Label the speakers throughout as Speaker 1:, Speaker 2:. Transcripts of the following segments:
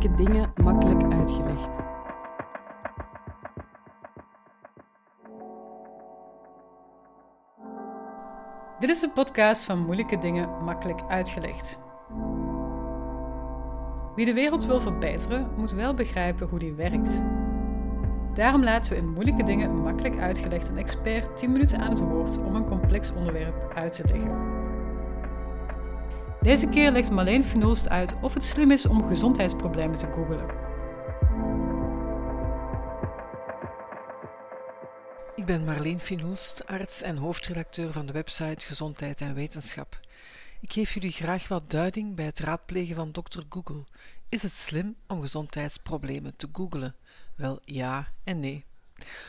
Speaker 1: moeilijke dingen makkelijk uitgelegd.
Speaker 2: Dit is de podcast van Moeilijke Dingen Makkelijk Uitgelegd. Wie de wereld wil verbeteren, moet wel begrijpen hoe die werkt. Daarom laten we in Moeilijke Dingen Makkelijk Uitgelegd een expert 10 minuten aan het woord om een complex onderwerp uit te leggen. Deze keer legt Marleen Finoelst uit of het slim is om gezondheidsproblemen te googelen.
Speaker 3: Ik ben Marleen Finoelst, arts en hoofdredacteur van de website Gezondheid en Wetenschap. Ik geef jullie graag wat duiding bij het raadplegen van Dr. Google. Is het slim om gezondheidsproblemen te googelen? Wel ja en nee.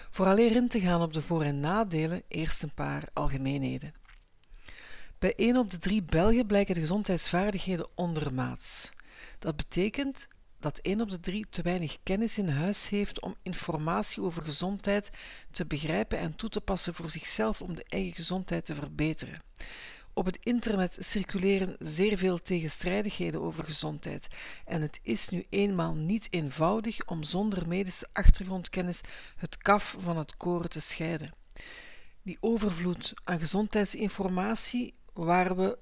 Speaker 3: Vooraleer in te gaan op de voor- en nadelen, eerst een paar algemeenheden. Bij 1 op de 3 Belgen blijken de gezondheidsvaardigheden ondermaats. Dat betekent dat 1 op de 3 te weinig kennis in huis heeft om informatie over gezondheid te begrijpen en toe te passen voor zichzelf om de eigen gezondheid te verbeteren. Op het internet circuleren zeer veel tegenstrijdigheden over gezondheid en het is nu eenmaal niet eenvoudig om zonder medische achtergrondkennis het kaf van het koren te scheiden. Die overvloed aan gezondheidsinformatie waar we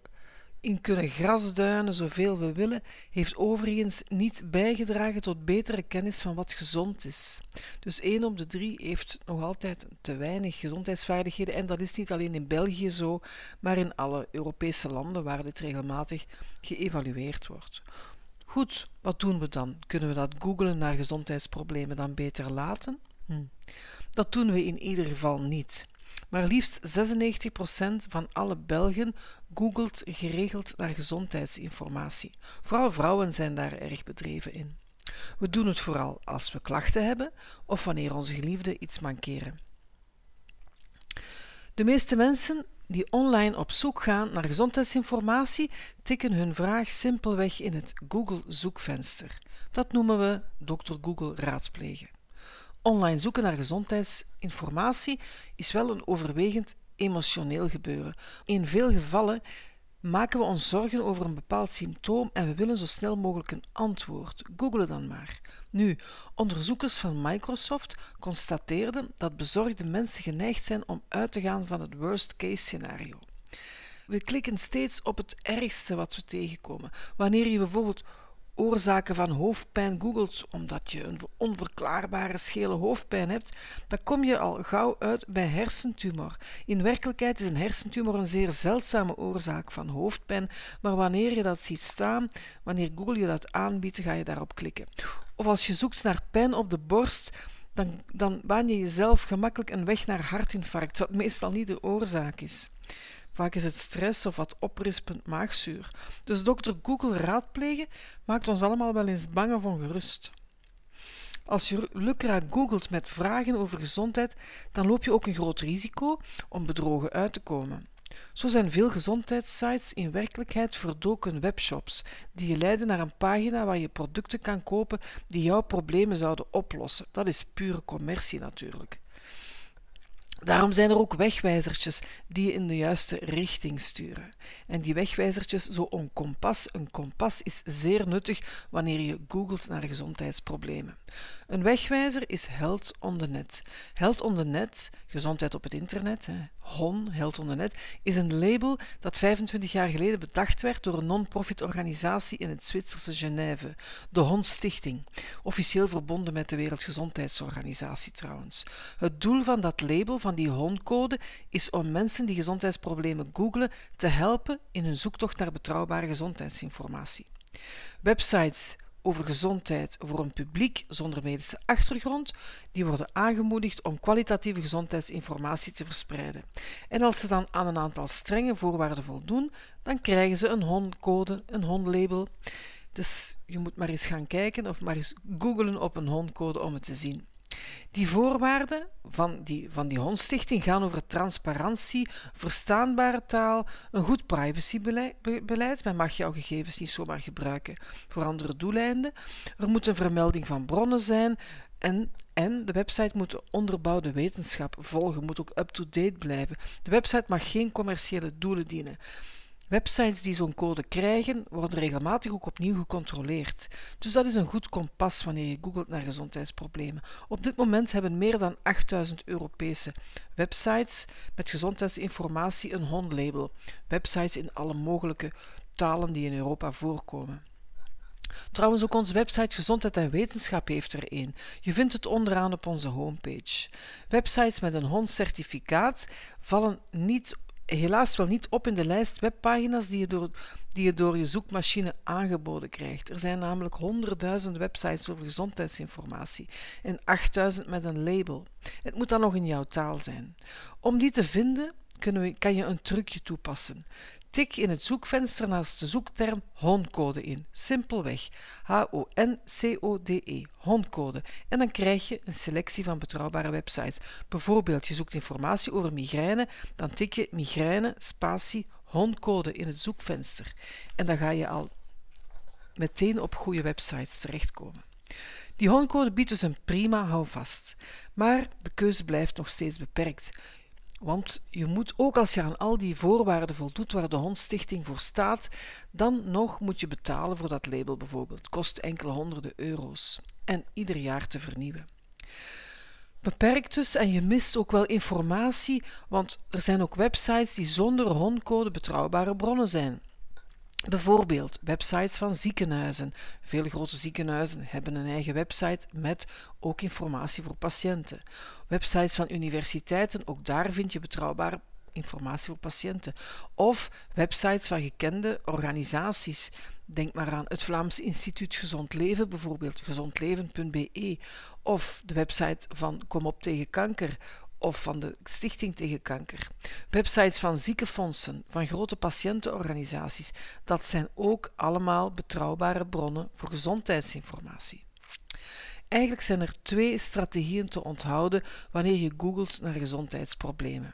Speaker 3: in kunnen grasduinen zoveel we willen, heeft overigens niet bijgedragen tot betere kennis van wat gezond is. Dus 1 op de 3 heeft nog altijd te weinig gezondheidsvaardigheden en dat is niet alleen in België zo, maar in alle Europese landen waar dit regelmatig geëvalueerd wordt. Goed, wat doen we dan? Kunnen we dat googelen naar gezondheidsproblemen dan beter laten? Hm. Dat doen we in ieder geval niet. Maar liefst 96% van alle Belgen googelt geregeld naar gezondheidsinformatie. Vooral vrouwen zijn daar erg bedreven in. We doen het vooral als we klachten hebben of wanneer onze geliefden iets mankeren. De meeste mensen die online op zoek gaan naar gezondheidsinformatie tikken hun vraag simpelweg in het Google-zoekvenster. Dat noemen we Dr. Google raadplegen. Online zoeken naar gezondheidsinformatie is wel een overwegend emotioneel gebeuren. In veel gevallen maken we ons zorgen over een bepaald symptoom en we willen zo snel mogelijk een antwoord. Google dan maar. Nu, onderzoekers van Microsoft constateerden dat bezorgde mensen geneigd zijn om uit te gaan van het worst-case scenario. We klikken steeds op het ergste wat we tegenkomen. Wanneer je bijvoorbeeld oorzaken van hoofdpijn googelt omdat je een onverklaarbare schele hoofdpijn hebt, dan kom je al gauw uit bij hersentumor. In werkelijkheid is een hersentumor een zeer zeldzame oorzaak van hoofdpijn, maar wanneer je dat ziet staan, wanneer Google je dat aanbiedt, ga je daarop klikken. Of als je zoekt naar pijn op de borst, dan, dan baan je jezelf gemakkelijk een weg naar hartinfarct, wat meestal niet de oorzaak is. Vaak is het stress of wat oprispend maagzuur. Dus dokter Google raadplegen maakt ons allemaal wel eens bang of ongerust. Als je lukraak googelt met vragen over gezondheid, dan loop je ook een groot risico om bedrogen uit te komen. Zo zijn veel gezondheidssites in werkelijkheid verdoken webshops die je leiden naar een pagina waar je producten kan kopen die jouw problemen zouden oplossen. Dat is pure commercie natuurlijk. Daarom zijn er ook wegwijzertjes die je in de juiste richting sturen. En die wegwijzertjes, zo een kompas. Een kompas is zeer nuttig wanneer je googelt naar gezondheidsproblemen. Een wegwijzer is Held on the Net. Held on the Net, gezondheid op het internet, hè, HON, Held on the Net, is een label dat 25 jaar geleden bedacht werd door een non-profit organisatie in het Zwitserse Genève, de HON Stichting, officieel verbonden met de Wereldgezondheidsorganisatie trouwens. Het doel van dat label, van die HON-code, is om mensen die gezondheidsproblemen googelen te helpen in hun zoektocht naar betrouwbare gezondheidsinformatie. Websites over gezondheid voor een publiek zonder medische achtergrond, die worden aangemoedigd om kwalitatieve gezondheidsinformatie te verspreiden. En als ze dan aan een aantal strenge voorwaarden voldoen, dan krijgen ze een HON-code, een HON-label. Dus je moet maar eens gaan kijken of maar eens googlen op een HON-code om het te zien. Die voorwaarden van die, van die hondstichting gaan over transparantie, verstaanbare taal, een goed privacybeleid. Men mag jouw gegevens niet zomaar gebruiken voor andere doeleinden. Er moet een vermelding van bronnen zijn. En, en de website moet onderbouwde wetenschap volgen, moet ook up-to-date blijven. De website mag geen commerciële doelen dienen. Websites die zo'n code krijgen, worden regelmatig ook opnieuw gecontroleerd. Dus dat is een goed kompas wanneer je googelt naar gezondheidsproblemen. Op dit moment hebben meer dan 8000 Europese websites met gezondheidsinformatie een HON-label. Websites in alle mogelijke talen die in Europa voorkomen. Trouwens, ook onze website Gezondheid en Wetenschap heeft er een. Je vindt het onderaan op onze homepage. Websites met een HON-certificaat vallen niet helaas wel niet op in de lijst webpagina's die je, door, die je door je zoekmachine aangeboden krijgt. Er zijn namelijk 100.000 websites over gezondheidsinformatie en 8.000 met een label. Het moet dan nog in jouw taal zijn. Om die te vinden kunnen we, kan je een trucje toepassen. Tik in het zoekvenster naast de zoekterm honcode in. Simpelweg. H-O-N-C-O-D-E. Honcode. En dan krijg je een selectie van betrouwbare websites. Bijvoorbeeld, je zoekt informatie over migraine, dan tik je migraine, spatie, honcode in het zoekvenster. En dan ga je al meteen op goede websites terechtkomen. Die honcode biedt dus een prima houvast. Maar de keuze blijft nog steeds beperkt. Want je moet ook als je aan al die voorwaarden voldoet waar de Hondstichting voor staat, dan nog moet je betalen voor dat label bijvoorbeeld. Kost enkele honderden euro's. En ieder jaar te vernieuwen. Beperkt dus en je mist ook wel informatie, want er zijn ook websites die zonder hondcode betrouwbare bronnen zijn. Bijvoorbeeld websites van ziekenhuizen. Veel grote ziekenhuizen hebben een eigen website met ook informatie voor patiënten. Websites van universiteiten, ook daar vind je betrouwbare informatie voor patiënten. Of websites van gekende organisaties. Denk maar aan het Vlaams Instituut Gezond Leven, bijvoorbeeld gezondleven.be, of de website van Kom op tegen kanker of van de Stichting tegen Kanker. Websites van ziekenfondsen, van grote patiëntenorganisaties, dat zijn ook allemaal betrouwbare bronnen voor gezondheidsinformatie. Eigenlijk zijn er twee strategieën te onthouden wanneer je googelt naar gezondheidsproblemen.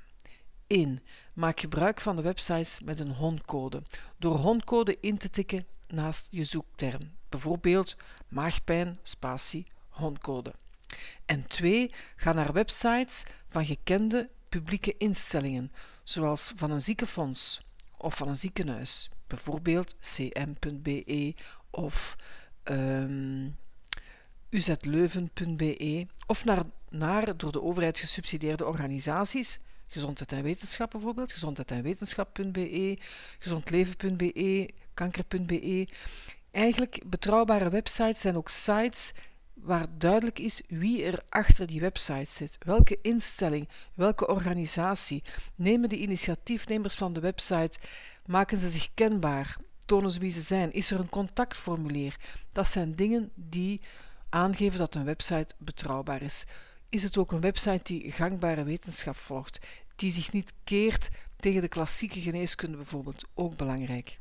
Speaker 3: 1. Maak gebruik van de websites met een HON-code, door HON-code in te tikken naast je zoekterm, bijvoorbeeld maagpijn, spatie, HON-code. En twee, ga naar websites van gekende publieke instellingen, zoals van een ziekenfonds of van een ziekenhuis, bijvoorbeeld cm.be of um, uzleuven.be, of naar, naar door de overheid gesubsidieerde organisaties, Gezondheid en Wetenschap bijvoorbeeld, gezondheid en wetenschap.be, gezondleven.be, kanker.be. Eigenlijk betrouwbare websites zijn ook sites waar duidelijk is wie er achter die website zit, welke instelling, welke organisatie. Nemen de initiatiefnemers van de website, maken ze zich kenbaar, tonen ze wie ze zijn, is er een contactformulier. Dat zijn dingen die aangeven dat een website betrouwbaar is. Is het ook een website die gangbare wetenschap volgt, die zich niet keert tegen de klassieke geneeskunde bijvoorbeeld, ook belangrijk.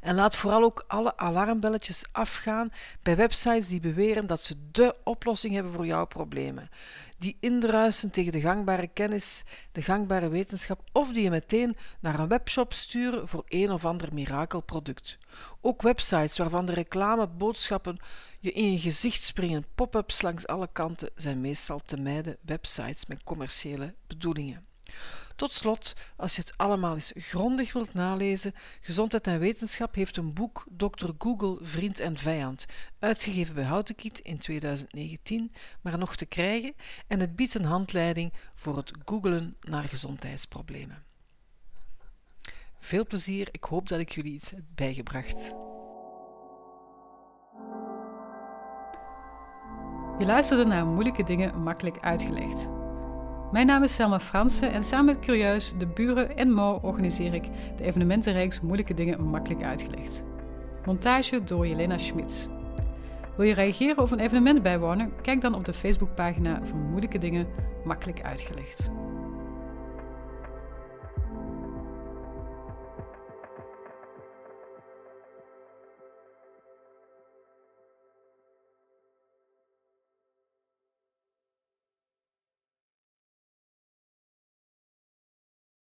Speaker 3: En laat vooral ook alle alarmbelletjes afgaan bij websites die beweren dat ze dé oplossing hebben voor jouw problemen. Die indruisen tegen de gangbare kennis, de gangbare wetenschap of die je meteen naar een webshop sturen voor een of ander mirakelproduct. Ook websites waarvan de reclameboodschappen je in je gezicht springen, pop-ups langs alle kanten, zijn meestal te mijden websites met commerciële bedoelingen. Tot slot, als je het allemaal eens grondig wilt nalezen, Gezondheid en Wetenschap heeft een boek Dr. Google Vriend en Vijand, uitgegeven bij Houtenkiet in 2019, maar nog te krijgen en het biedt een handleiding voor het googelen naar gezondheidsproblemen. Veel plezier, ik hoop dat ik jullie iets heb bijgebracht.
Speaker 2: Je luisterde naar moeilijke dingen makkelijk uitgelegd. Mijn naam is Selma Fransen en samen met Curieus, de buren en Mo organiseer ik de evenementenreeks Moeilijke Dingen Makkelijk Uitgelegd. Montage door Jelena Schmitz. Wil je reageren of een evenement bijwonen? Kijk dan op de Facebookpagina van Moeilijke Dingen Makkelijk Uitgelegd.